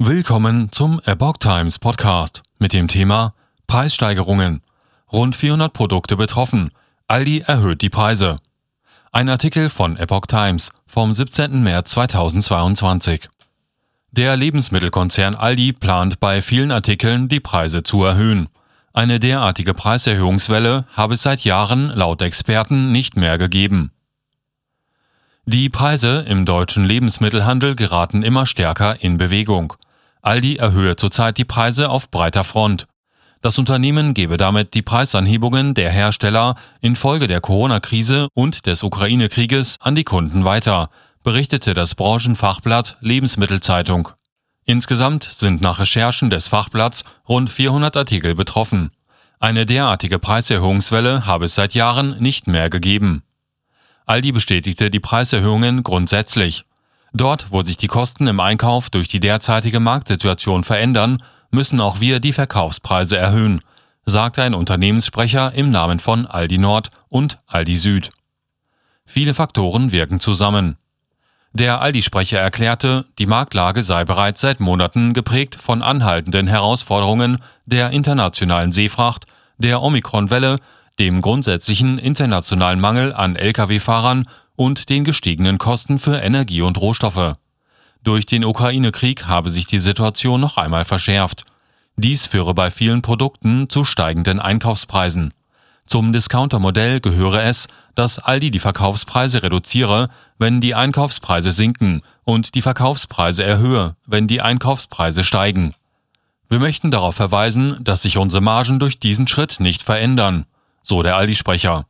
Willkommen zum Epoch Times Podcast mit dem Thema Preissteigerungen. Rund 400 Produkte betroffen. Aldi erhöht die Preise. Ein Artikel von Epoch Times vom 17. März 2022. Der Lebensmittelkonzern Aldi plant bei vielen Artikeln die Preise zu erhöhen. Eine derartige Preiserhöhungswelle habe es seit Jahren laut Experten nicht mehr gegeben. Die Preise im deutschen Lebensmittelhandel geraten immer stärker in Bewegung. Aldi erhöhe zurzeit die Preise auf breiter Front. Das Unternehmen gebe damit die Preisanhebungen der Hersteller infolge der Corona-Krise und des Ukraine-Krieges an die Kunden weiter, berichtete das Branchenfachblatt Lebensmittelzeitung. Insgesamt sind nach Recherchen des Fachblatts rund 400 Artikel betroffen. Eine derartige Preiserhöhungswelle habe es seit Jahren nicht mehr gegeben. Aldi bestätigte die Preiserhöhungen grundsätzlich. Dort, wo sich die Kosten im Einkauf durch die derzeitige Marktsituation verändern, müssen auch wir die Verkaufspreise erhöhen, sagte ein Unternehmenssprecher im Namen von Aldi Nord und Aldi Süd. Viele Faktoren wirken zusammen. Der Aldi-Sprecher erklärte, die Marktlage sei bereits seit Monaten geprägt von anhaltenden Herausforderungen der internationalen Seefracht, der Omikron-Welle, dem grundsätzlichen internationalen Mangel an Lkw-Fahrern und den gestiegenen Kosten für Energie und Rohstoffe. Durch den Ukraine-Krieg habe sich die Situation noch einmal verschärft. Dies führe bei vielen Produkten zu steigenden Einkaufspreisen. Zum Discounter-Modell gehöre es, dass Aldi die Verkaufspreise reduziere, wenn die Einkaufspreise sinken und die Verkaufspreise erhöhe, wenn die Einkaufspreise steigen. Wir möchten darauf verweisen, dass sich unsere Margen durch diesen Schritt nicht verändern, so der Aldi-Sprecher.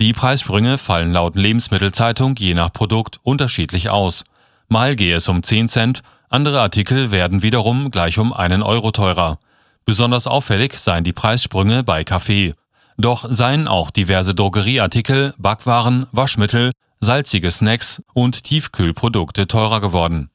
Die Preissprünge fallen laut Lebensmittelzeitung je nach Produkt unterschiedlich aus. Mal gehe es um 10 Cent, andere Artikel werden wiederum gleich um einen Euro teurer. Besonders auffällig seien die Preissprünge bei Kaffee. Doch seien auch diverse Drogerieartikel, Backwaren, Waschmittel, salzige Snacks und Tiefkühlprodukte teurer geworden.